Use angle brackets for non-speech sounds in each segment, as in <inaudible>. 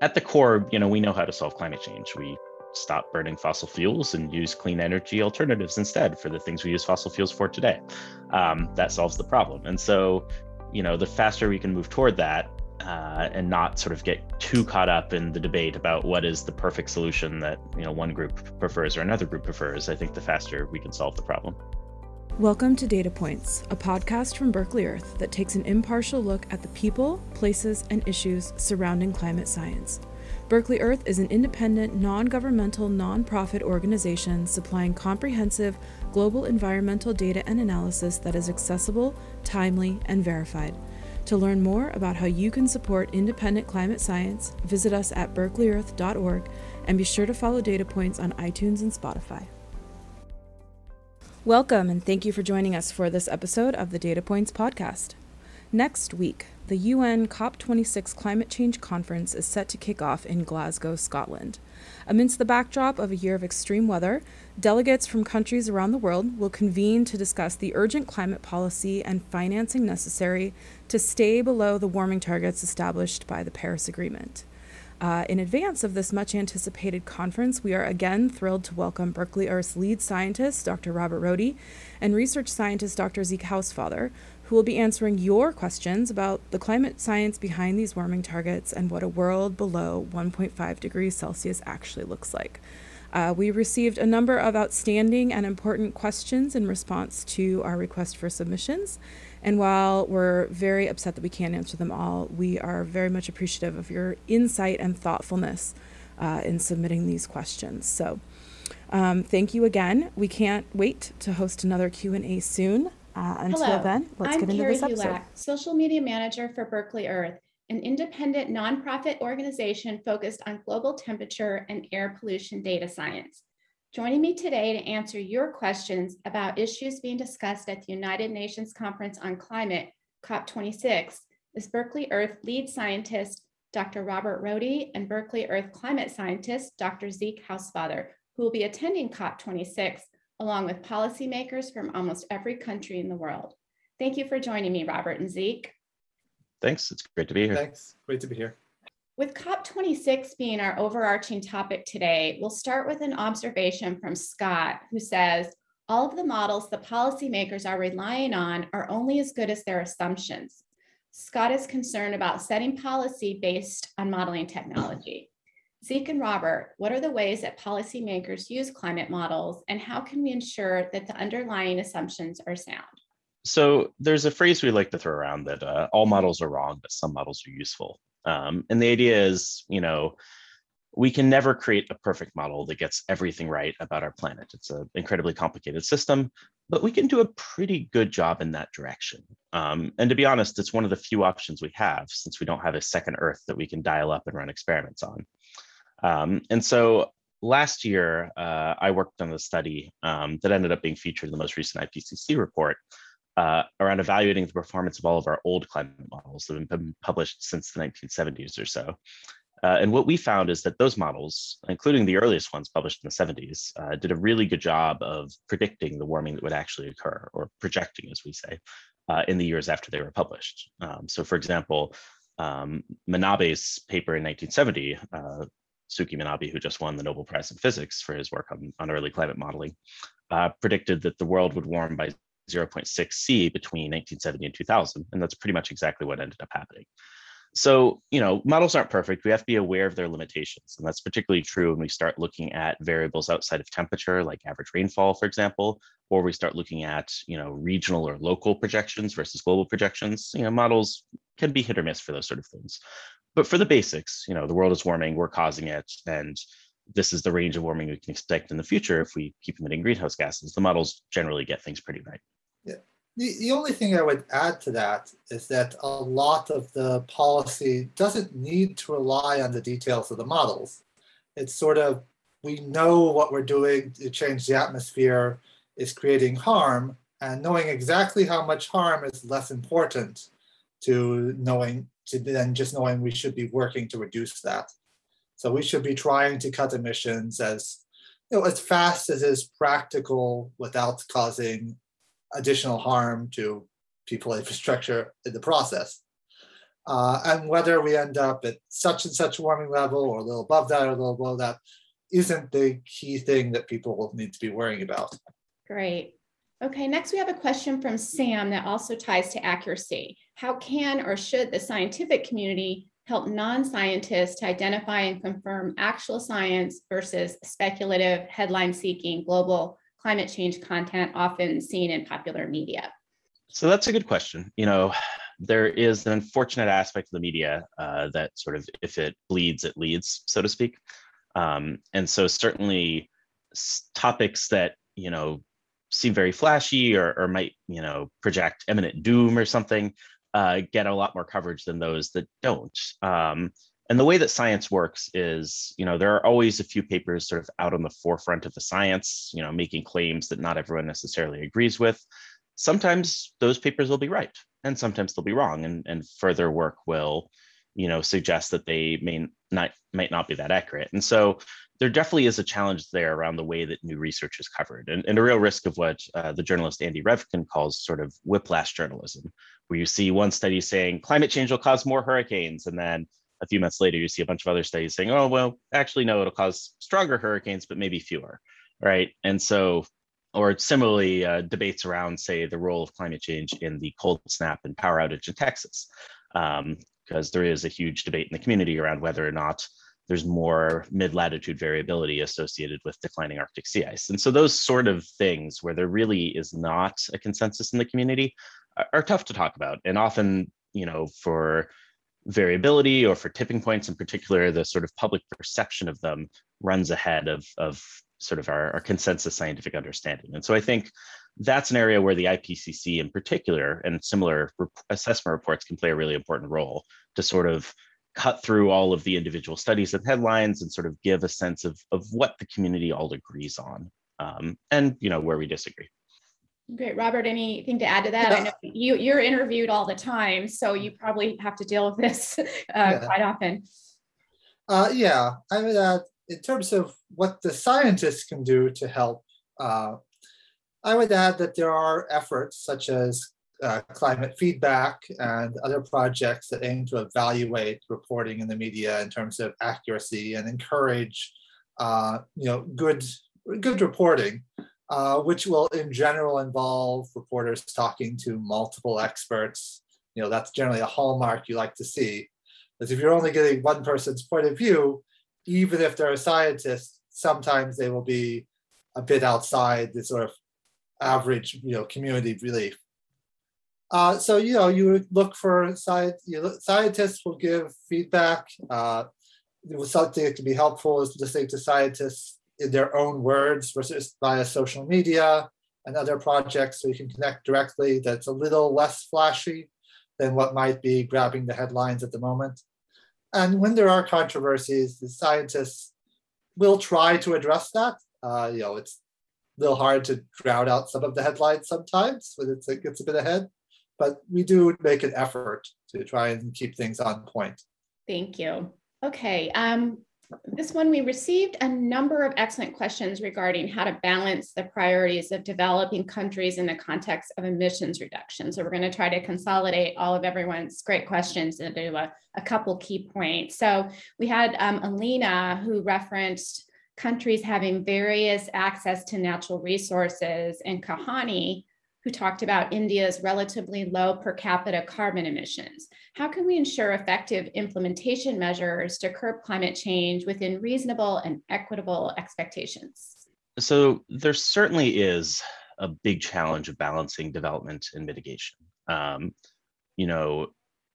at the core, you know, we know how to solve climate change. We stop burning fossil fuels and use clean energy alternatives instead for the things we use fossil fuels for today. Um, that solves the problem. And so, you know, the faster we can move toward that uh, and not sort of get too caught up in the debate about what is the perfect solution that you know one group prefers or another group prefers, I think the faster we can solve the problem. Welcome to Data Points, a podcast from Berkeley Earth that takes an impartial look at the people, places, and issues surrounding climate science. Berkeley Earth is an independent, non governmental, non-profit organization supplying comprehensive global environmental data and analysis that is accessible, timely, and verified. To learn more about how you can support independent climate science, visit us at berkeleyearth.org and be sure to follow Data Points on iTunes and Spotify. Welcome and thank you for joining us for this episode of the Data Points podcast. Next week, the UN COP26 Climate Change Conference is set to kick off in Glasgow, Scotland. Amidst the backdrop of a year of extreme weather, delegates from countries around the world will convene to discuss the urgent climate policy and financing necessary to stay below the warming targets established by the Paris Agreement. Uh, in advance of this much anticipated conference, we are again thrilled to welcome Berkeley Earth's lead scientist, Dr. Robert Rohde, and research scientist, Dr. Zeke Hausfather, who will be answering your questions about the climate science behind these warming targets and what a world below 1.5 degrees Celsius actually looks like. Uh, we received a number of outstanding and important questions in response to our request for submissions. And while we're very upset that we can't answer them all, we are very much appreciative of your insight and thoughtfulness uh, in submitting these questions. So, um, thank you again. We can't wait to host another Q and A soon. Uh, until Hello. then, let's I'm get into Carrie this episode. Hulak, social media manager for Berkeley Earth, an independent nonprofit organization focused on global temperature and air pollution data science. Joining me today to answer your questions about issues being discussed at the United Nations Conference on Climate, COP26, is Berkeley Earth lead scientist, Dr. Robert Rohde, and Berkeley Earth climate scientist, Dr. Zeke Hausfather, who will be attending COP26 along with policymakers from almost every country in the world. Thank you for joining me, Robert and Zeke. Thanks. It's great to be here. Thanks. Great to be here. With COP26 being our overarching topic today, we'll start with an observation from Scott, who says, all of the models the policymakers are relying on are only as good as their assumptions. Scott is concerned about setting policy based on modeling technology. Zeke and Robert, what are the ways that policymakers use climate models and how can we ensure that the underlying assumptions are sound? So there's a phrase we like to throw around that uh, all models are wrong, but some models are useful. Um, and the idea is, you know, we can never create a perfect model that gets everything right about our planet. It's an incredibly complicated system, but we can do a pretty good job in that direction. Um, and to be honest, it's one of the few options we have since we don't have a second Earth that we can dial up and run experiments on. Um, and so last year, uh, I worked on a study um, that ended up being featured in the most recent IPCC report uh, around evaluating the performance of all of our old climate models that have been published since the 1970s or so. Uh, and what we found is that those models, including the earliest ones published in the 70s, uh, did a really good job of predicting the warming that would actually occur, or projecting, as we say, uh, in the years after they were published. Um, so, for example, um, Manabe's paper in 1970 Suki Manabe, who just won the Nobel Prize in Physics for his work on, on early climate modeling, uh, predicted that the world would warm by 0.6 C between 1970 and 2000. And that's pretty much exactly what ended up happening. So, you know, models aren't perfect. We have to be aware of their limitations. And that's particularly true when we start looking at variables outside of temperature, like average rainfall, for example, or we start looking at, you know, regional or local projections versus global projections. You know, models can be hit or miss for those sort of things but for the basics, you know, the world is warming, we're causing it, and this is the range of warming we can expect in the future if we keep emitting greenhouse gases. The models generally get things pretty right. Yeah. The, the only thing I would add to that is that a lot of the policy doesn't need to rely on the details of the models. It's sort of, we know what we're doing to change the atmosphere is creating harm, and knowing exactly how much harm is less important to knowing to then just knowing we should be working to reduce that. So we should be trying to cut emissions as you know as fast as is practical without causing additional harm to people infrastructure in the process. Uh, and whether we end up at such and such warming level or a little above that or a little below that isn't the key thing that people will need to be worrying about. Great. Okay, next we have a question from Sam that also ties to accuracy. How can or should the scientific community help non-scientists to identify and confirm actual science versus speculative headline-seeking global climate change content often seen in popular media? So that's a good question. You know, there is an unfortunate aspect of the media uh, that sort of, if it bleeds, it leads, so to speak. Um, and so certainly topics that, you know, seem very flashy or, or might, you know, project imminent doom or something uh, get a lot more coverage than those that don't. Um, and the way that science works is, you know, there are always a few papers sort of out on the forefront of the science, you know, making claims that not everyone necessarily agrees with. Sometimes those papers will be right, and sometimes they'll be wrong, and, and further work will, you know, suggest that they may not might not be that accurate. And so there definitely is a challenge there around the way that new research is covered, and, and a real risk of what uh, the journalist Andy Revkin calls sort of whiplash journalism, where you see one study saying climate change will cause more hurricanes, and then a few months later you see a bunch of other studies saying, oh well, actually no, it'll cause stronger hurricanes, but maybe fewer, right? And so, or similarly, uh, debates around say the role of climate change in the cold snap and power outage in Texas, because um, there is a huge debate in the community around whether or not there's more mid-latitude variability associated with declining Arctic sea ice. And so those sort of things where there really is not a consensus in the community are, tough to talk about. And often, you know, for variability or for tipping points in particular, the sort of public perception of them runs ahead of, of sort of our, our consensus scientific understanding. And so I think that's an area where the IPCC in particular and similar assessment reports can play a really important role to sort of cut through all of the individual studies and headlines and sort of give a sense of, of what the community all agrees on um, and you know where we disagree. Great, Robert. Anything to add to that? I know you you're interviewed all the time, so you probably have to deal with this uh, yeah. quite often. Uh, yeah, I would add in terms of what the scientists can do to help. Uh, I would add that there are efforts such as uh, climate feedback and other projects that aim to evaluate reporting in the media in terms of accuracy and encourage uh, you know good good reporting uh, which will in general involve reporters talking to multiple experts you know that's generally a hallmark you like to see because if you're only getting one person's point of view even if they're a scientist sometimes they will be a bit outside the sort of average you know community belief uh, so you know you look for science. You scientists will give feedback. Uh, something that can be helpful is listening to scientists in their own words versus via social media and other projects, so you can connect directly. That's a little less flashy than what might be grabbing the headlines at the moment. And when there are controversies, the scientists will try to address that. Uh, you know, it's a little hard to drown out some of the headlines sometimes when it gets a bit ahead but we do make an effort to try and keep things on point. Thank you. Okay. Um, this one, we received a number of excellent questions regarding how to balance the priorities of developing countries in the context of emissions reduction. So we're going to try to consolidate all of everyone's great questions into a, a couple key points. So we had um, Alina who referenced countries having various access to natural resources and Kahani who talked about India's relatively low per capita carbon emissions. How can we ensure effective implementation measures to curb climate change within reasonable and equitable expectations? So, there certainly is a big challenge of balancing development and mitigation. Um, you know,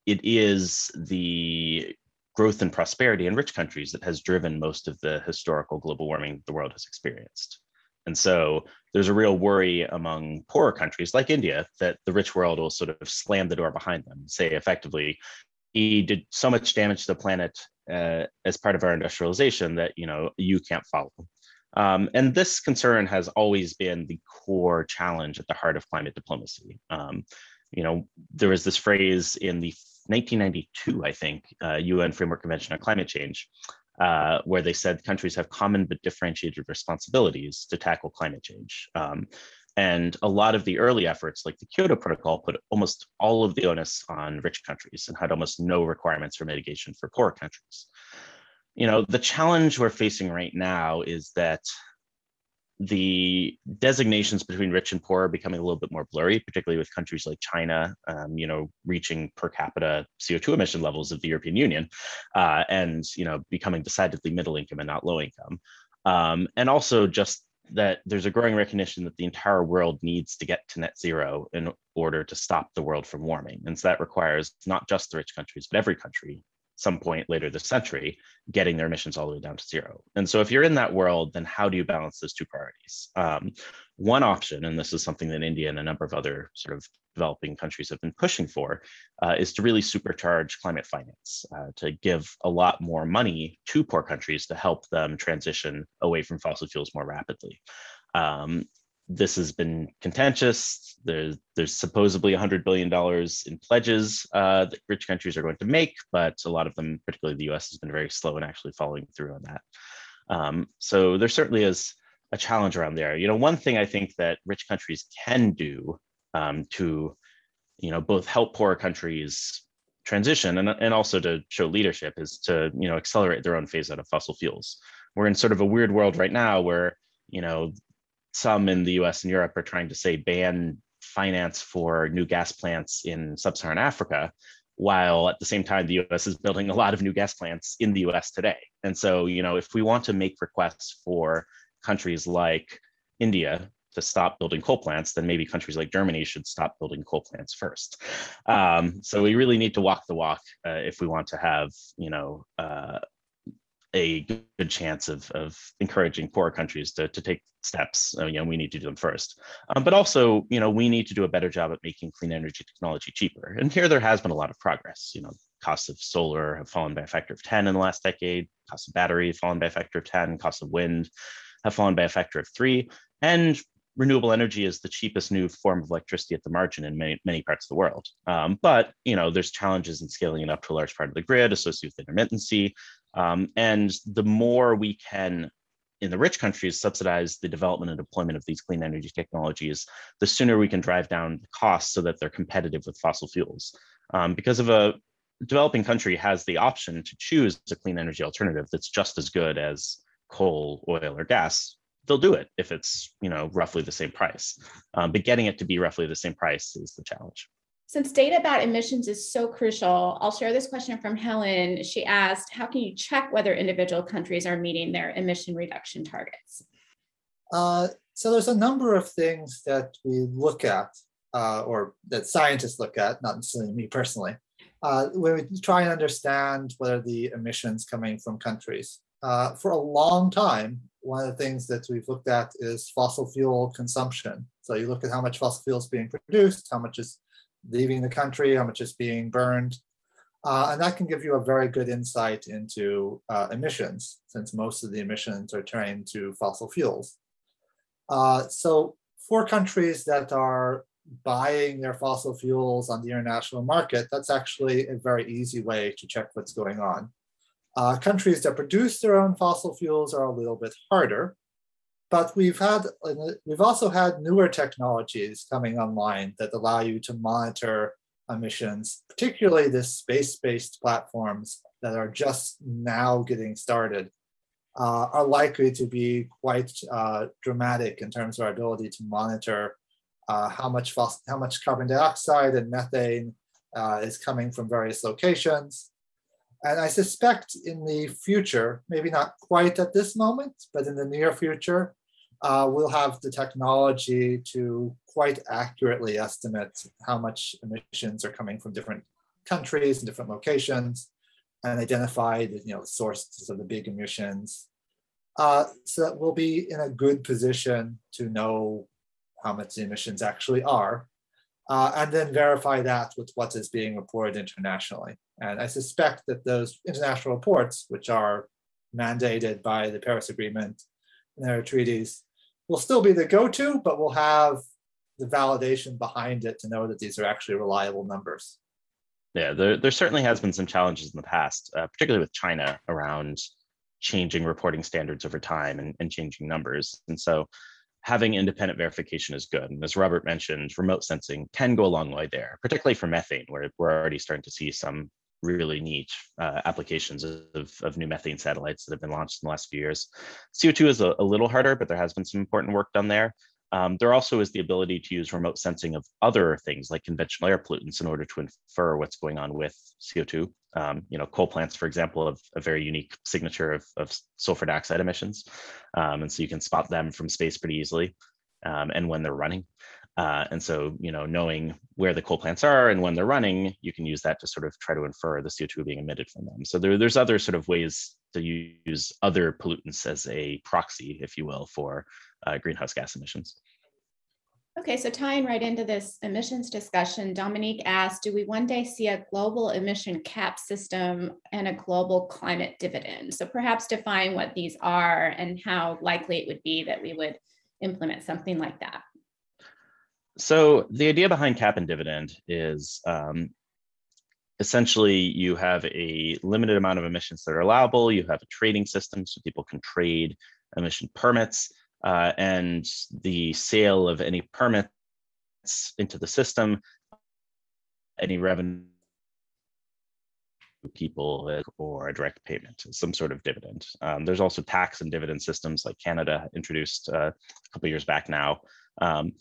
it is the growth and prosperity in rich countries that has driven most of the historical global warming the world has experienced. And so there's a real worry among poorer countries like India that the rich world will sort of slam the door behind them, say effectively, he did so much damage to the planet uh, as part of our industrialization that you know you can't follow. Um, and this concern has always been the core challenge at the heart of climate diplomacy. Um, you know, there was this phrase in the 1992, I think, uh, UN Framework Convention on Climate Change, uh, where they said countries have common but differentiated responsibilities to tackle climate change. Um, And a lot of the early efforts, like the Kyoto Protocol, put almost all of the onus on rich countries and had almost no requirements for mitigation for poor countries. You know, the challenge we're facing right now is that the designations between rich and poor are becoming a little bit more blurry, particularly with countries like China, um, you know, reaching per capita CO2 emission levels of the European Union, uh, and you know, becoming decidedly middle income and not low income, um, and also just that there's a growing recognition that the entire world needs to get to net zero in order to stop the world from warming, and so that requires not just the rich countries, but every country some point later this century, getting their emissions all the way down to zero. And so if you're in that world, then how do you balance those two priorities? Um, one option, and this is something that India and a number of other sort of developing countries have been pushing for, uh, is to really supercharge climate finance, uh, to give a lot more money to poor countries to help them transition away from fossil fuels more rapidly. Um, this has been contentious. There's, there's supposedly $100 billion in pledges uh, that rich countries are going to make, but a lot of them, particularly the US, has been very slow in actually following through on that. Um, so there certainly is a challenge around there. You know, one thing I think that rich countries can do um, to, you know, both help poorer countries transition and, and also to show leadership is to, you know, accelerate their own phase out of fossil fuels. We're in sort of a weird world right now where, you know, some in the US and Europe are trying to say ban finance for new gas plants in sub Saharan Africa, while at the same time, the US is building a lot of new gas plants in the US today. And so, you know, if we want to make requests for countries like India to stop building coal plants, then maybe countries like Germany should stop building coal plants first. Um, so we really need to walk the walk uh, if we want to have, you know, uh, a good chance of, of encouraging poorer countries to, to take steps. Uh, you know, we need to do them first. Um, but also, you know, we need to do a better job at making clean energy technology cheaper. And here there has been a lot of progress. You know, costs of solar have fallen by a factor of 10 in the last decade, costs of battery have fallen by a factor of 10, costs of wind have fallen by a factor of three. And renewable energy is the cheapest new form of electricity at the margin in many, many parts of the world. Um, but you know, there's challenges in scaling it up to a large part of the grid associated with intermittency. Um, and the more we can in the rich countries subsidize the development and deployment of these clean energy technologies, the sooner we can drive down the costs so that they're competitive with fossil fuels. Um, because if a developing country has the option to choose a clean energy alternative that's just as good as coal, oil, or gas, they'll do it if it's you know roughly the same price. Um, but getting it to be roughly the same price is the challenge. Since data about emissions is so crucial, I'll share this question from Helen. She asked, how can you check whether individual countries are meeting their emission reduction targets? Uh, so there's a number of things that we look at, uh, or that scientists look at, not necessarily me personally, uh, when we try and understand whether the emissions coming from countries. Uh, for a long time, one of the things that we've looked at is fossil fuel consumption. So you look at how much fossil fuel is being produced, how much is leaving the country, how much is being burned. Uh, and that can give you a very good insight into uh, emissions, since most of the emissions are turning to fossil fuels. Uh, so for countries that are buying their fossil fuels on the international market, that's actually a very easy way to check what's going on. Uh, countries that produce their own fossil fuels are a little bit harder. But we've had we've also had newer technologies coming online that allow you to monitor emissions, particularly the space-based platforms that are just now getting started, uh, are likely to be quite uh, dramatic in terms of our ability to monitor uh, how much how much carbon dioxide and methane uh, is coming from various locations. And I suspect in the future, maybe not quite at this moment, but in the near future, uh, we'll have the technology to quite accurately estimate how much emissions are coming from different countries and different locations and identify the you know, sources of the big emissions. Uh, so that we'll be in a good position to know how much the emissions actually are, uh, and then verify that with what is being reported internationally. And I suspect that those international reports, which are mandated by the Paris Agreement and their treaties, will still be the go-to, but we'll have the validation behind it to know that these are actually reliable numbers. Yeah, there, there certainly has been some challenges in the past, uh, particularly with China around changing reporting standards over time and, and changing numbers. And so having independent verification is good. And as Robert mentioned, remote sensing can go a long way there, particularly for methane, where we're already starting to see some really neat uh, applications of, of new methane satellites that have been launched in the last few years. CO2 is a, a little harder, but there has been some important work done there. Um, there also is the ability to use remote sensing of other things like conventional air pollutants in order to infer what's going on with CO2. Um, you know, coal plants, for example, have a very unique signature of, of sulfur dioxide emissions. Um, and so you can spot them from space pretty easily um, and when they're running. Uh, and so, you know, knowing where the coal plants are and when they're running, you can use that to sort of try to infer the CO2 being emitted from them. So there, there's other sort of ways to use other pollutants as a proxy, if you will, for uh, greenhouse gas emissions. Okay, so tying right into this emissions discussion, Dominique asked, do we one day see a global emission cap system and a global climate dividend? So perhaps define what these are and how likely it would be that we would implement something like that. So the idea behind cap and dividend is um, essentially you have a limited amount of emissions that are allowable. You have a trading system so people can trade emission permits uh, and the sale of any permits into the system, any revenue people or a direct payment, some sort of dividend. Um, there's also tax and dividend systems like Canada introduced uh, a couple years back now. Um,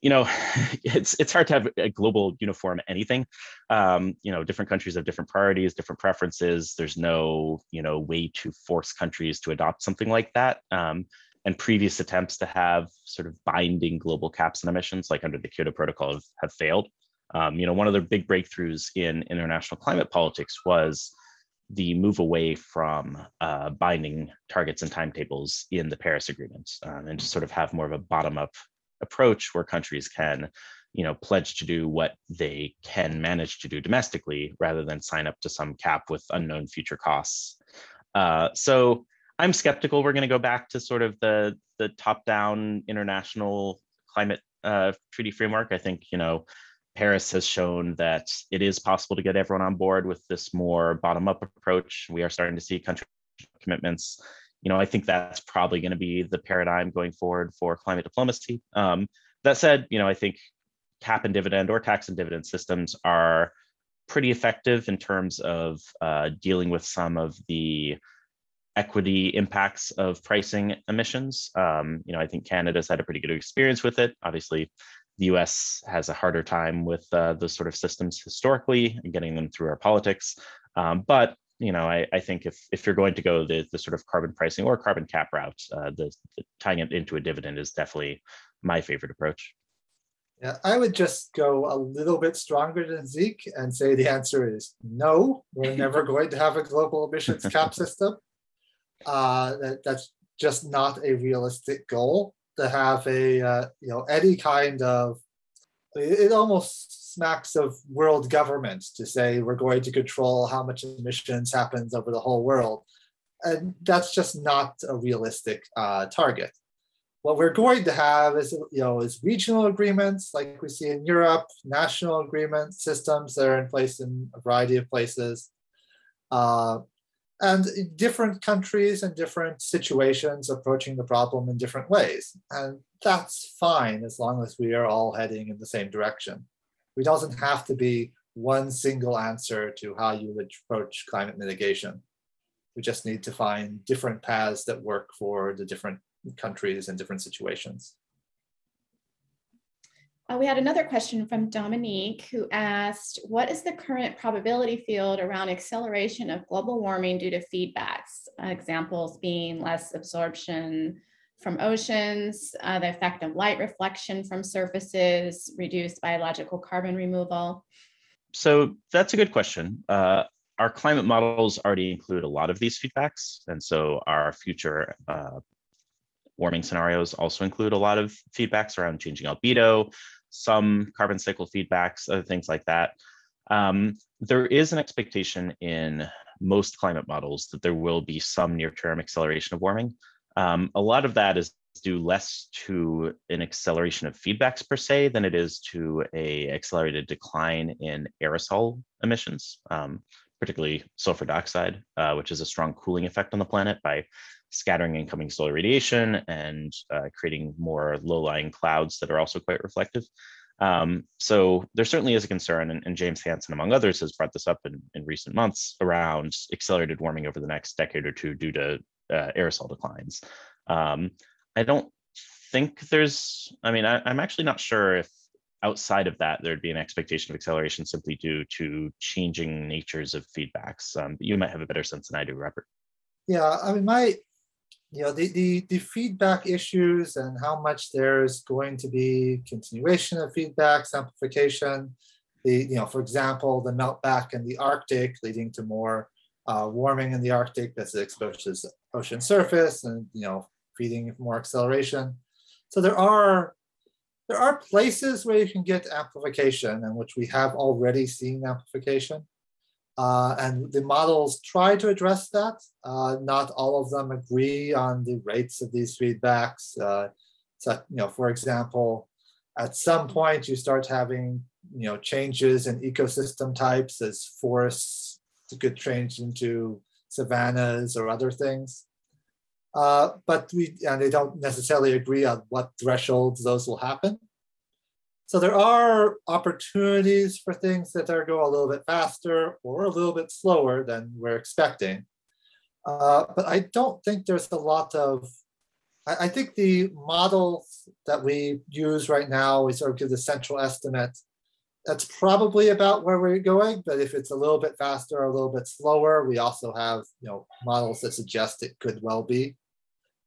you know, <sighs> it's it's hard to have a global uniform anything. Um, you know, different countries have different priorities, different preferences. There's no you know way to force countries to adopt something like that. Um, and previous attempts to have sort of binding global caps and emissions, like under the Kyoto Protocol, have, have failed. Um, you know, one of the big breakthroughs in international climate politics was the move away from uh, binding targets and timetables in the Paris Agreement, um, and to sort of have more of a bottom-up approach where countries can, you know, pledge to do what they can manage to do domestically, rather than sign up to some cap with unknown future costs. Uh, so I'm skeptical we're going to go back to sort of the the top down international climate uh, treaty framework. I think you know Paris has shown that it is possible to get everyone on board with this more bottom up approach. We are starting to see country commitments. You know, I think that's probably going to be the paradigm going forward for climate diplomacy. Um, that said, you know, I think cap and dividend or tax and dividend systems are pretty effective in terms of uh, dealing with some of the equity impacts of pricing emissions. Um, you know, I think Canada's had a pretty good experience with it. Obviously, the US has a harder time with uh, those sort of systems historically and getting them through our politics. Um, but you know, I, I, think if if you're going to go the the sort of carbon pricing or carbon cap route, uh, the, the tying it into a dividend is definitely my favorite approach. Yeah, I would just go a little bit stronger than Zeke and say the answer is no. We're never <laughs> going to have a global emissions cap system uh, that, that's just not a realistic goal to have a uh, you know any kind of it almost smacks of world government to say we're going to control how much emissions happens over the whole world and that's just not a realistic uh, target what we're going to have is you know is regional agreements like we see in europe national agreement systems that are in place in a variety of places uh, and different countries and different situations approaching the problem in different ways. And that's fine as long as we are all heading in the same direction. We doesn't have to be one single answer to how you would approach climate mitigation. We just need to find different paths that work for the different countries and different situations. Uh, we had another question from Dominique who asked, what is the current probability field around acceleration of global warming due to feedbacks? Uh, examples being less absorption from oceans, uh, the effect of light reflection from surfaces, reduced biological carbon removal. So that's a good question. Uh, our climate models already include a lot of these feedbacks. And so our future uh, warming scenarios also include a lot of feedbacks around changing albedo, some carbon cycle feedbacks, other things like that. Um, there is an expectation in most climate models that there will be some near-term acceleration of warming. Um, a lot of that is due less to an acceleration of feedbacks per se than it is to a accelerated decline in aerosol emissions. Um, particularly sulfur dioxide, uh, which is a strong cooling effect on the planet by scattering incoming solar radiation and uh, creating more low-lying clouds that are also quite reflective. Um, so there certainly is a concern, and, and, James Hansen, among others, has brought this up in, in, recent months around accelerated warming over the next decade or two due to uh, aerosol declines. Um, I don't think there's, I mean, I, I'm actually not sure if outside of that, there'd be an expectation of acceleration simply due to changing natures of feedbacks. Um, you might have a better sense than I do, Robert. Yeah, I mean, my, you know, the, the, the feedback issues and how much there's going to be continuation of feedbacks, amplification, the, you know, for example, the meltback in the Arctic leading to more uh, warming in the Arctic as it exposes ocean surface and, you know, feeding more acceleration. So there are there are places where you can get amplification and which we have already seen amplification. Uh, and the models try to address that. Uh, not all of them agree on the rates of these feedbacks. Uh, so, you know, for example, at some point you start having, you know, changes in ecosystem types as forests could change into savannas or other things. Uh, but we and they don't necessarily agree on what thresholds those will happen. So there are opportunities for things that are go a little bit faster or a little bit slower than we're expecting. Uh, but I don't think there's a lot of, I, I, think the models that we use right now, we sort of give the central estimate. That's probably about where we're going, but if it's a little bit faster or a little bit slower, we also have you know models that suggest it could well be.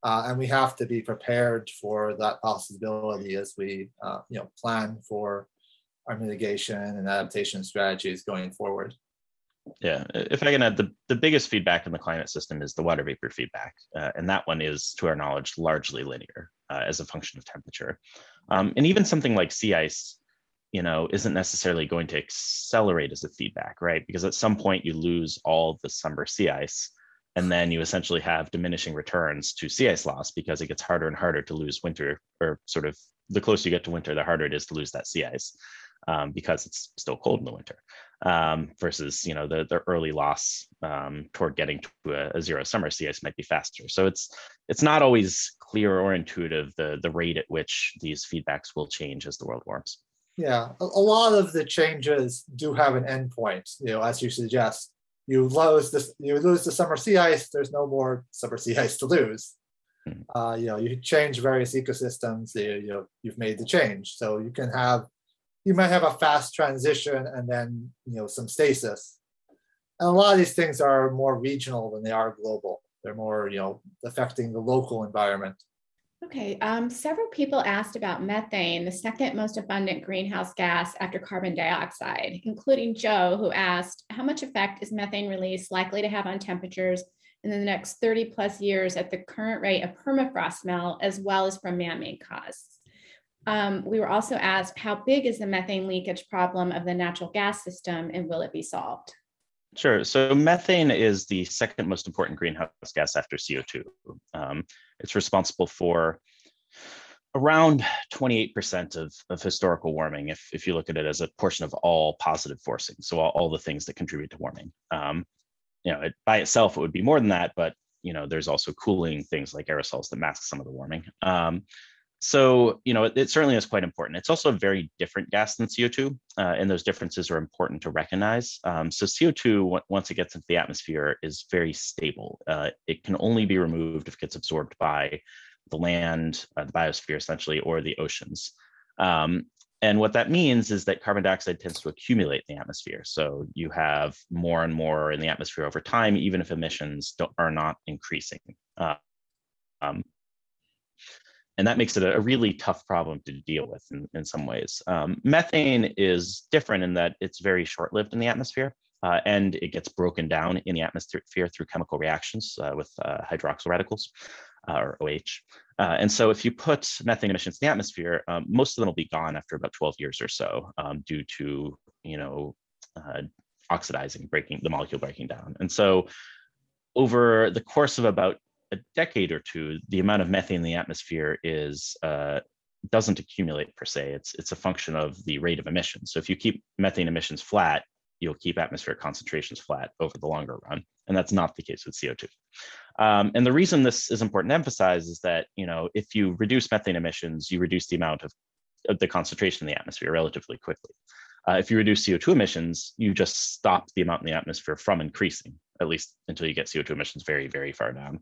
Uh, and we have to be prepared for that possibility as we uh, you know plan for our mitigation and adaptation strategies going forward. Yeah, if I can add, the, the biggest feedback in the climate system is the water vapor feedback. Uh, and that one is, to our knowledge, largely linear uh, as a function of temperature. Um, and even something like sea ice, you know, isn't necessarily going to accelerate as a feedback, right? Because at some point you lose all the summer sea ice and then you essentially have diminishing returns to sea ice loss because it gets harder and harder to lose winter or sort of the closer you get to winter the harder it is to lose that sea ice um, because it's still cold in the winter um, versus you know the, the early loss um, toward getting to a, a, zero summer sea ice might be faster so it's it's not always clear or intuitive the the rate at which these feedbacks will change as the world warms yeah a, a lot of the changes do have an endpoint you know as you suggest. You lose this you lose the summer sea ice there's no more summer sea <laughs> ice to lose. Hmm. uh, you know you change various ecosystems you, you know you've made the change. So you can have you might have a fast transition and then you know some stasis. And a lot of these things are more regional than they are global. They're more you know affecting the local environment Okay, um, several people asked about methane, the second most abundant greenhouse gas after carbon dioxide, including Joe, who asked, how much effect is methane release likely to have on temperatures in the next 30 plus years at the current rate of permafrost melt, as well as from man-made causes? Um, we were also asked, how big is the methane leakage problem of the natural gas system and will it be solved? Sure. So methane is the second most important greenhouse gas after CO2. Um, it's responsible for around 28% of, of historical warming if, if you look at it as a portion of all positive forcing, so all, all the things that contribute to warming. Um, you know, it, by itself, it would be more than that, but you know, there's also cooling things like aerosols that mask some of the warming. Um, so, you know, it, it, certainly is quite important. It's also a very different gas than CO2, uh, and those differences are important to recognize. Um, so CO2, once it gets into the atmosphere, is very stable. Uh, it can only be removed if it gets absorbed by the land, uh, the biosphere essentially, or the oceans. Um, and what that means is that carbon dioxide tends to accumulate in the atmosphere. So you have more and more in the atmosphere over time, even if emissions are not increasing. Uh, um, and that makes it a, really tough problem to deal with in, in some ways. Um, methane is different in that it's very short-lived in the atmosphere. Uh, and it gets broken down in the atmosphere through chemical reactions uh, with uh, hydroxyl radicals, uh, or OH. And so if you put methane emissions in the atmosphere, um, most of them will be gone after about 12 years or so um, due to, you know, uh, oxidizing, breaking, the molecule breaking down. And so over the course of about a decade or two, the amount of methane in the atmosphere is uh, doesn't accumulate per se. It's it's a function of the rate of emissions. So if you keep methane emissions flat, you'll keep atmospheric concentrations flat over the longer run. And that's not the case with CO2. Um, and the reason this is important to emphasize is that, you know, if you reduce methane emissions, you reduce the amount of, of the concentration in the atmosphere relatively quickly. Uh, if you reduce CO2 emissions, you just stop the amount in the atmosphere from increasing, at least until you get CO2 emissions very, very far down.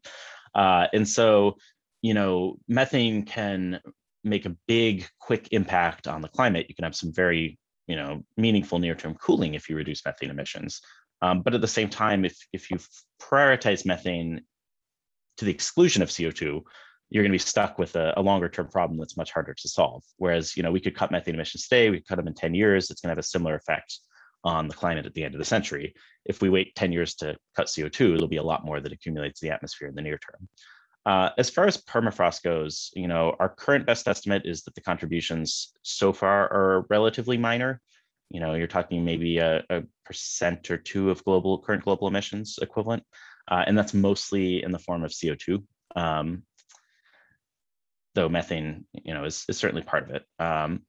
Uh, and so, you know, methane can make a big, quick impact on the climate. You can have some very, you know, meaningful near-term cooling if you reduce methane emissions. Um, but at the same time, if if you prioritize methane to the exclusion of CO2, you're going to be stuck with a, a, longer term problem that's much harder to solve. Whereas, you know, we could cut methane emissions today, we could cut them in 10 years, it's going to have a similar effect on the climate at the end of the century. If we wait 10 years to cut CO2, it'll be a lot more that accumulates the atmosphere in the near term. Uh, as far as permafrost goes, you know, our current best estimate is that the contributions so far are relatively minor. You know, you're talking maybe a, a percent or two of global current global emissions equivalent, uh, and that's mostly in the form of CO2. Um, though methane, you know, is, is certainly part of it. Um,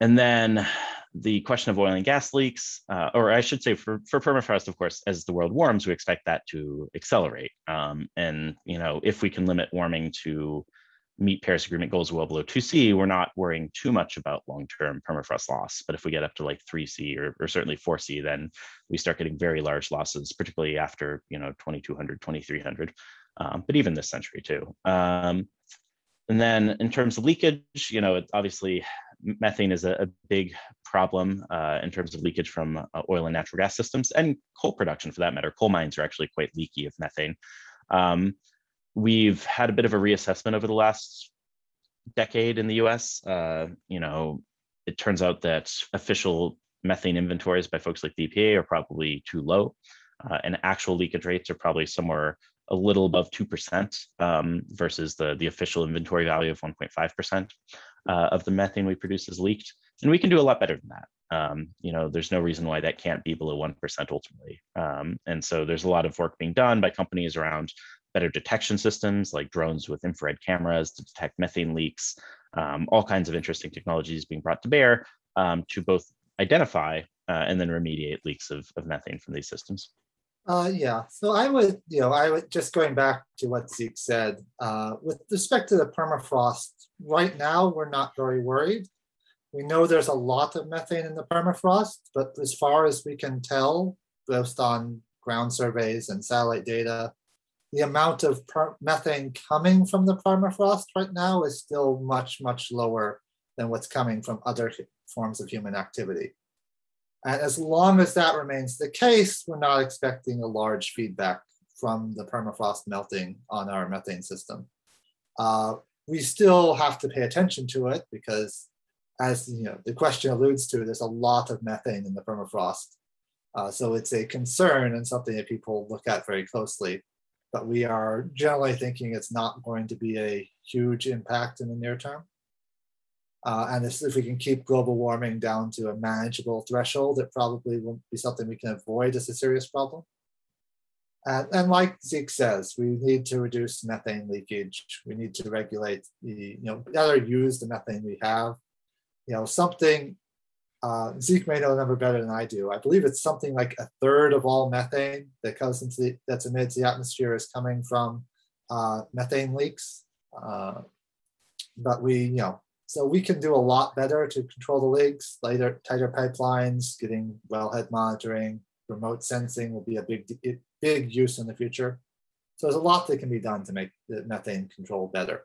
and then the question of oil and gas leaks, uh, or I should say for, for permafrost, of course, as the world warms, we expect that to accelerate. Um, and, you know, if we can limit warming to meet Paris Agreement goals well below 2C, we're not worrying too much about long-term permafrost loss. But if we get up to like 3C or, or certainly 4C, then we start getting very large losses, particularly after, you know, 2200, 2300, um, but even this century too. Um, and then in terms of leakage, you know, obviously methane is a, a big problem uh, in terms of leakage from uh, oil and natural gas systems and coal production for that matter. Coal mines are actually quite leaky of methane. Um, we've had a bit of a reassessment over the last decade in the US. Uh, you know, it turns out that official methane inventories by folks like the EPA are probably too low. Uh, and actual leakage rates are probably somewhere a little above 2% um, versus the, the official inventory value of 1.5% uh, of the methane we produce is leaked. And we can do a lot better than that. Um, you know, there's no reason why that can't be below 1% ultimately. Um, and so there's a lot of work being done by companies around better detection systems like drones with infrared cameras to detect methane leaks, um, all kinds of interesting technologies being brought to bear um, to both identify uh, and then remediate leaks of, of methane from these systems. Uh, yeah, so I would, you know, I would just going back to what Zeke said, uh, with respect to the permafrost, right now we're not very worried. We know there's a lot of methane in the permafrost, but as far as we can tell, based on ground surveys and satellite data, the amount of methane coming from the permafrost right now is still much, much lower than what's coming from other forms of human activity. And as long as that remains the case, we're not expecting a large feedback from the permafrost melting on our methane system. Uh, we still have to pay attention to it because as you know, the question alludes to, there's a lot of methane in the permafrost. Uh, so it's a concern and something that people look at very closely. But we are generally thinking it's not going to be a huge impact in the near term. Uh, and if, if we can keep global warming down to a manageable threshold, it probably won't be something we can avoid as a serious problem. And, and like Zeke says, we need to reduce methane leakage. We need to regulate the, you know, better use the methane we have. You know, something, uh, Zeke may know the number better than I do. I believe it's something like a third of all methane that comes into the, that's emitted to the atmosphere is coming from uh, methane leaks. Uh, but we, you know, so we can do a lot better to control the leaks, later, tighter pipelines, getting wellhead monitoring, remote sensing will be a big, big use in the future. So there's a lot that can be done to make the methane control better.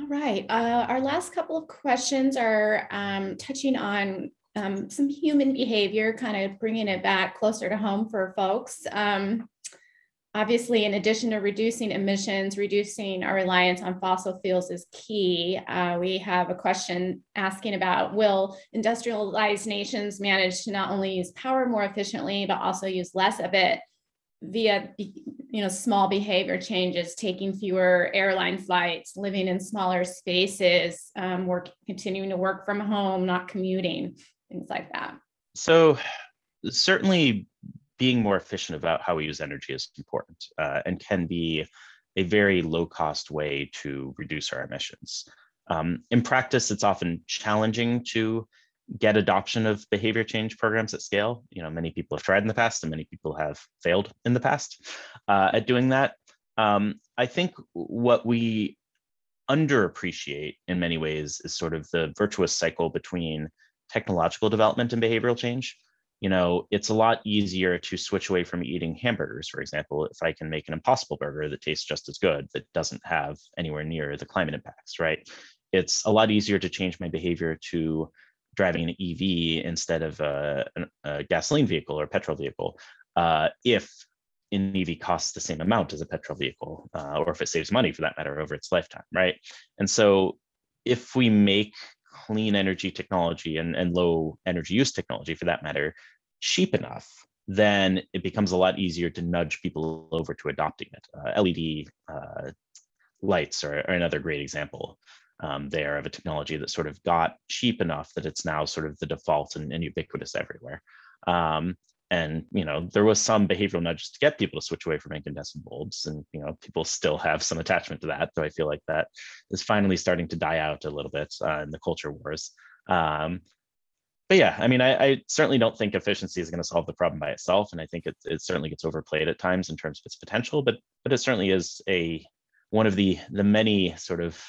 All right. Uh, our last couple of questions are um, touching on um, some human behavior, kind of bringing it back closer to home for folks. Um, obviously, in addition to reducing emissions, reducing our reliance on fossil fuels is key. Uh, we have a question asking about will industrialized nations manage to not only use power more efficiently, but also use less of it via you know small behavior changes taking fewer airline flights living in smaller spaces um, work continuing to work from home not commuting things like that so certainly being more efficient about how we use energy is important uh, and can be a very low cost way to reduce our emissions. Um, in practice, it's often challenging to get adoption of behavior change programs at scale. You know, many people have tried in the past and many people have failed in the past uh, at doing that. Um, I think what we underappreciate in many ways is sort of the virtuous cycle between technological development and behavioral change. You know, it's a lot easier to switch away from eating hamburgers, for example, if I can make an impossible burger that tastes just as good, that doesn't have anywhere near the climate impacts, right? It's a lot easier to change my behavior to driving an EV instead of a, a gasoline vehicle or a petrol vehicle uh, if an EV costs the same amount as a petrol vehicle, uh, or if it saves money for that matter over its lifetime, right? And so if we make clean energy technology and, and low energy use technology for that matter cheap enough, then it becomes a lot easier to nudge people over to adopting it. Uh, LED uh, lights are, are, another great example um, there of a technology that sort of got cheap enough that it's now sort of the default and, and ubiquitous everywhere. Um, and you know there was some behavioral nudges to get people to switch away from incandescent bulbs and you know people still have some attachment to that so i feel like that is finally starting to die out a little bit uh, in the culture wars um, but yeah i mean I, I, certainly don't think efficiency is going to solve the problem by itself and i think it, it certainly gets overplayed at times in terms of its potential but but it certainly is a one of the the many sort of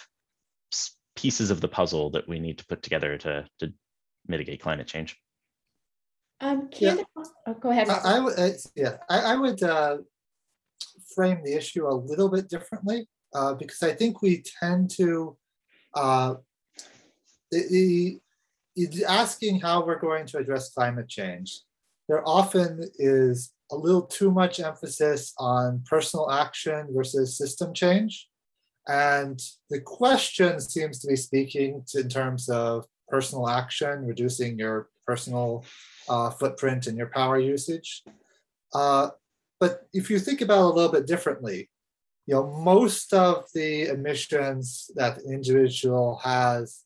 pieces of the puzzle that we need to put together to to mitigate climate change um, Candace, yeah. oh, go ahead. I, I would, uh, yeah, I, I would uh, frame the issue a little bit differently uh, because I think we tend to uh, the, the, asking how we're going to address climate change. There often is a little too much emphasis on personal action versus system change. And the question seems to be speaking to, in terms of personal action, reducing your personal uh, footprint and your power usage. Uh, but if you think about it a little bit differently, you know, most of the emissions that an individual has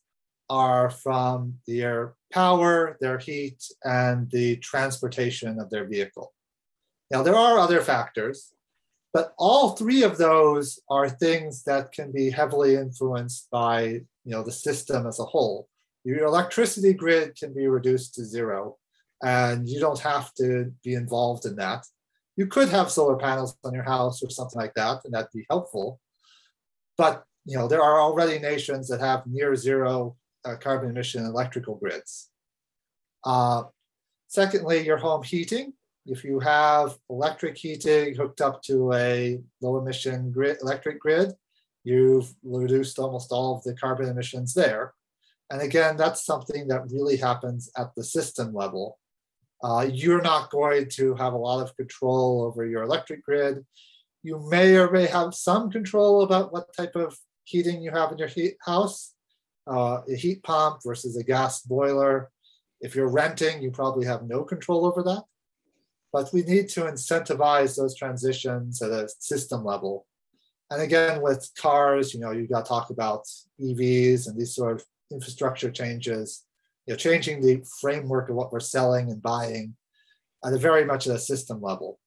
are from their power, their heat, and the transportation of their vehicle. Now, there are other factors, but all three of those are things that can be heavily influenced by you know, the system as a whole. Your electricity grid can be reduced to zero and you don't have to be involved in that. You could have solar panels on your house or something like that, and that'd be helpful. But you know, there are already nations that have near zero uh, carbon emission electrical grids. Uh, secondly, your home heating. If you have electric heating hooked up to a low emission grid, electric grid, you've reduced almost all of the carbon emissions there. And again, that's something that really happens at the system level uh, you're not going to have a lot of control over your electric grid. You may or may have some control about what type of heating you have in your heat house, uh, a heat pump versus a gas boiler. If you're renting, you probably have no control over that. But we need to incentivize those transitions at a system level. And again, with cars, you know, you got to talk about EVs and these sort of infrastructure changes you know, changing the framework of what we're selling and buying at a very much at a system level.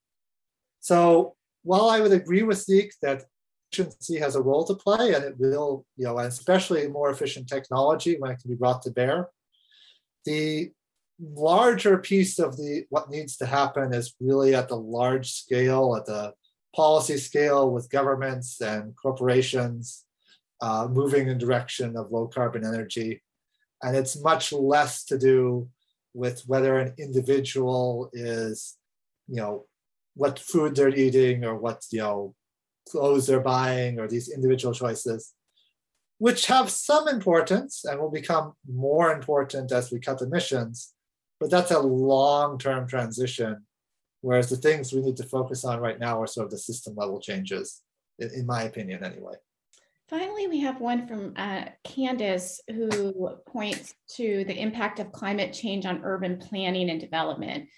So while I would agree with Zeke that efficiency has a role to play and it will, you know, and especially more efficient technology when it can be brought to bear, the larger piece of the what needs to happen is really at the large scale, at the policy scale with governments and corporations uh, moving in direction of low carbon energy. And it's much less to do with whether an individual is you know what food they're eating or what you know clothes they're buying or these individual choices which have some importance and will become more important as we cut emissions but that's a long-term transition whereas the things we need to focus on right now are sort of the system level changes in, in my opinion anyway Finally, we have one from uh, Candace who points to the impact of climate change on urban planning and development.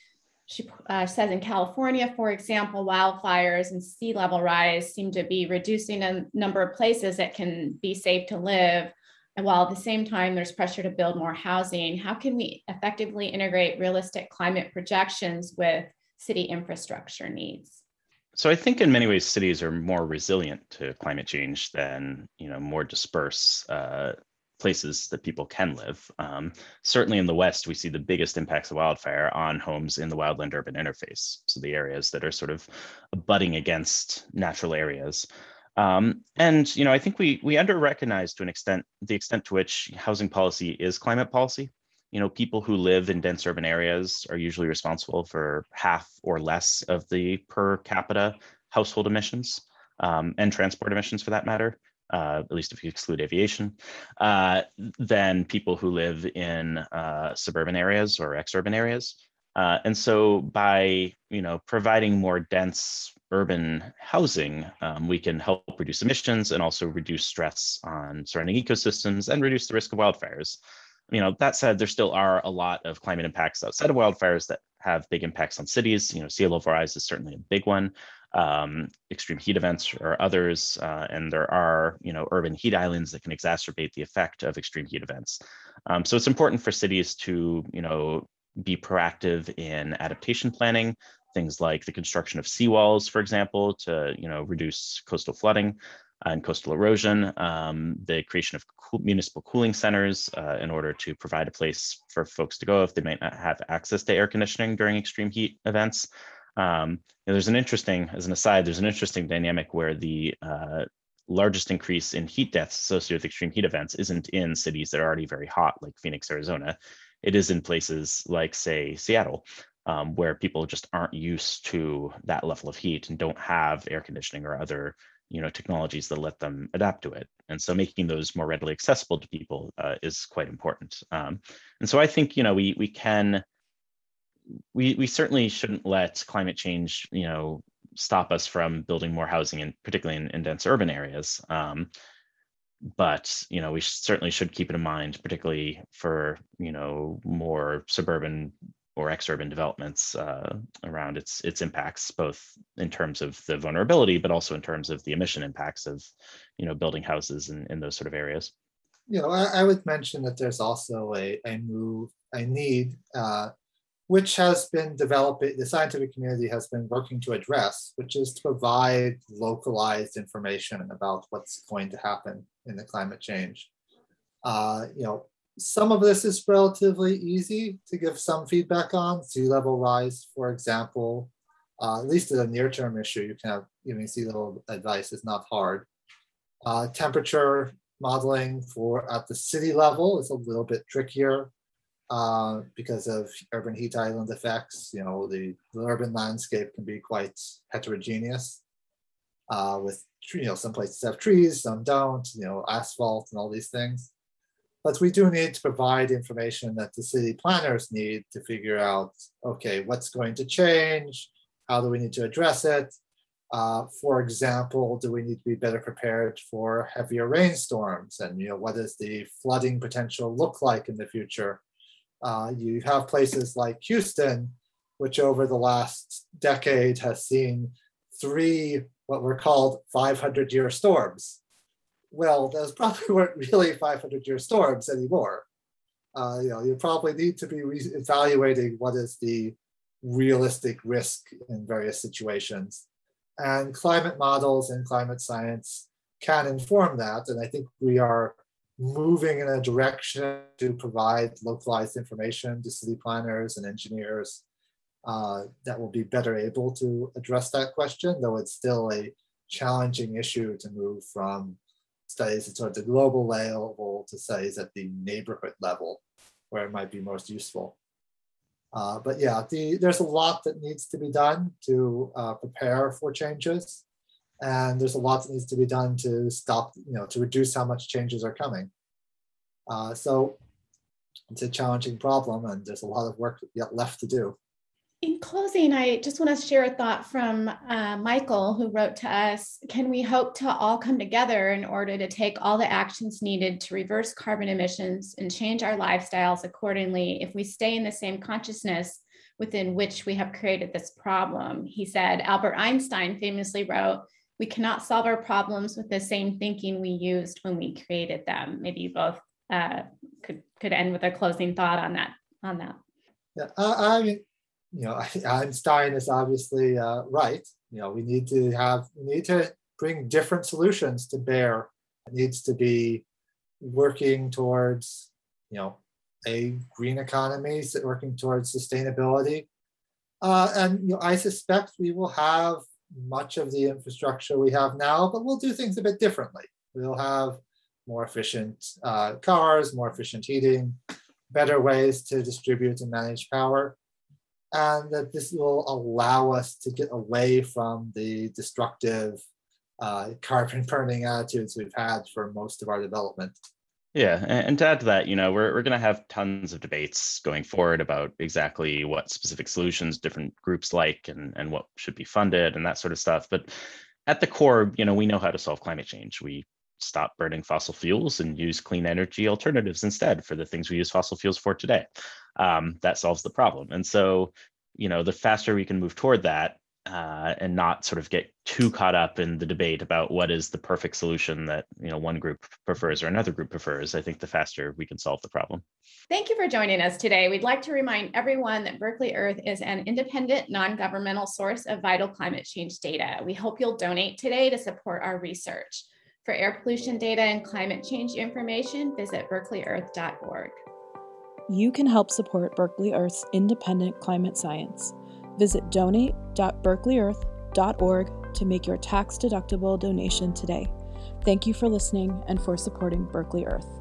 She uh, says in California, for example, wildfires and sea level rise seem to be reducing a number of places that can be safe to live. While at the same time, there's pressure to build more housing, how can we effectively integrate realistic climate projections with city infrastructure needs? So I think in many ways cities are more resilient to climate change than you know more dispersed uh, places that people can live. Um, certainly in the West, we see the biggest impacts of wildfire on homes in the wildland urban interface. So the areas that are sort of butting against natural areas. Um, and you know, I think we we under recognize to an extent the extent to which housing policy is climate policy. You know, people who live in dense urban areas are usually responsible for half or less of the per capita household emissions um, and transport emissions for that matter uh, at least if you exclude aviation, uh, than people who live in uh, suburban areas or exurban areas. Uh, and so by you know providing more dense urban housing, um, we can help reduce emissions and also reduce stress on surrounding ecosystems and reduce the risk of wildfires. You know, that said, there still are a lot of climate impacts outside of wildfires that have big impacts on cities. You know, sea level rise is certainly a big one um, extreme heat events or others. Uh, and there are, you know, urban heat islands that can exacerbate the effect of extreme heat events. Um, so it's important for cities to, you know, be proactive in adaptation planning, things like the construction of seawalls, for example, to, you know, reduce coastal flooding and coastal erosion, um, the creation of municipal cooling centers uh, in order to provide a place for folks to go if they might not have access to air conditioning during extreme heat events. Um, there's an interesting, as an aside, there's an interesting dynamic where the uh, largest increase in heat deaths associated with extreme heat events isn't in cities that are already very hot, like Phoenix, Arizona. It is in places like, say, Seattle, um, where people just aren't used to that level of heat and don't have air conditioning or other you know technologies that let them adapt to it and so making those more readily accessible to people uh, is quite important um, and so i think you know we we can we we certainly shouldn't let climate change, you know, stop us from building more housing, and particularly in, in dense urban areas. Um, but you know, we certainly should keep it in mind, particularly for you know more suburban or exurban developments uh, around its its impacts, both in terms of the vulnerability, but also in terms of the emission impacts of you know building houses in, in those sort of areas. You know, I, I would mention that there's also a, a move, a need uh, which has been developing, the scientific community has been working to address, which is to provide localized information about what's going to happen in the climate change. Uh, you know, some of this is relatively easy to give some feedback on. Sea level rise, for example, uh, at least as a near-term issue, you can have giving sea level advice is not hard. Uh, temperature modeling for at the city level is a little bit trickier uh, because of urban heat island effects. You know, the, the urban landscape can be quite heterogeneous uh, with, you know, some places have trees, some don't, you know, asphalt and all these things. But we do need to provide information that the city planners need to figure out, okay, what's going to change? How do we need to address it? Uh, for example, do we need to be better prepared for heavier rainstorms? And you know, what does the flooding potential look like in the future? Uh, you have places like Houston, which over the last decade has seen three what were called 500 year storms. Well, those <laughs> probably weren't really 500 year storms anymore. Uh, you know, you probably need to be re- evaluating what is the realistic risk in various situations. And climate models and climate science can inform that. And I think we are moving in a direction to provide localized information to city planners and engineers uh, that will be better able to address that question, though it's still a challenging issue to move from studies at sort of the global level to studies at the neighborhood level, where it might be most useful. Uh, but yeah, the, there's a lot that needs to be done to uh, prepare for changes and there's a lot that needs to be done to stop, you know, to reduce how much changes are coming. Uh, so it's a challenging problem, and there's a lot of work yet left to do. In closing, I just want to share a thought from uh, Michael, who wrote to us Can we hope to all come together in order to take all the actions needed to reverse carbon emissions and change our lifestyles accordingly if we stay in the same consciousness within which we have created this problem? He said, Albert Einstein famously wrote, we cannot solve our problems with the same thinking we used when we created them. Maybe you both uh, could could end with a closing thought on that. On that. Yeah, I, I mean, you know, <laughs> Einstein is obviously uh, right. You know, we need to have we need to bring different solutions to bear. It needs to be working towards, you know, a green economy, working towards sustainability. Uh, and you know, I suspect we will have much of the infrastructure we have now, but we'll do things a bit differently. We'll have more efficient uh, cars, more efficient heating, better ways to distribute and manage power. And that this will allow us to get away from the destructive uh, <laughs> carbon burning attitudes we've had for most of our development. Yeah, and, to add to that, you know, we're, we're going to have tons of debates going forward about exactly what specific solutions different groups like and, and what should be funded and that sort of stuff. But at the core, you know, we know how to solve climate change. We stop burning fossil fuels and use clean energy alternatives instead for the things we use fossil fuels for today. Um, that solves the problem. And so, you know, the faster we can move toward that, uh, and not sort of get too caught up in the debate about what is the perfect solution that you know one group prefers or another group prefers i think the faster we can solve the problem. Thank you for joining us today. We'd like to remind everyone that berkeley earth is an independent non-governmental source of vital climate change data. We hope you'll donate today to support our research. For air pollution data and climate change information visit berkeleyearth.org you can help support berkeley earth's independent climate science Visit donate.berkeleyearth.org to make your tax deductible donation today. Thank you for listening and for supporting Berkeley Earth.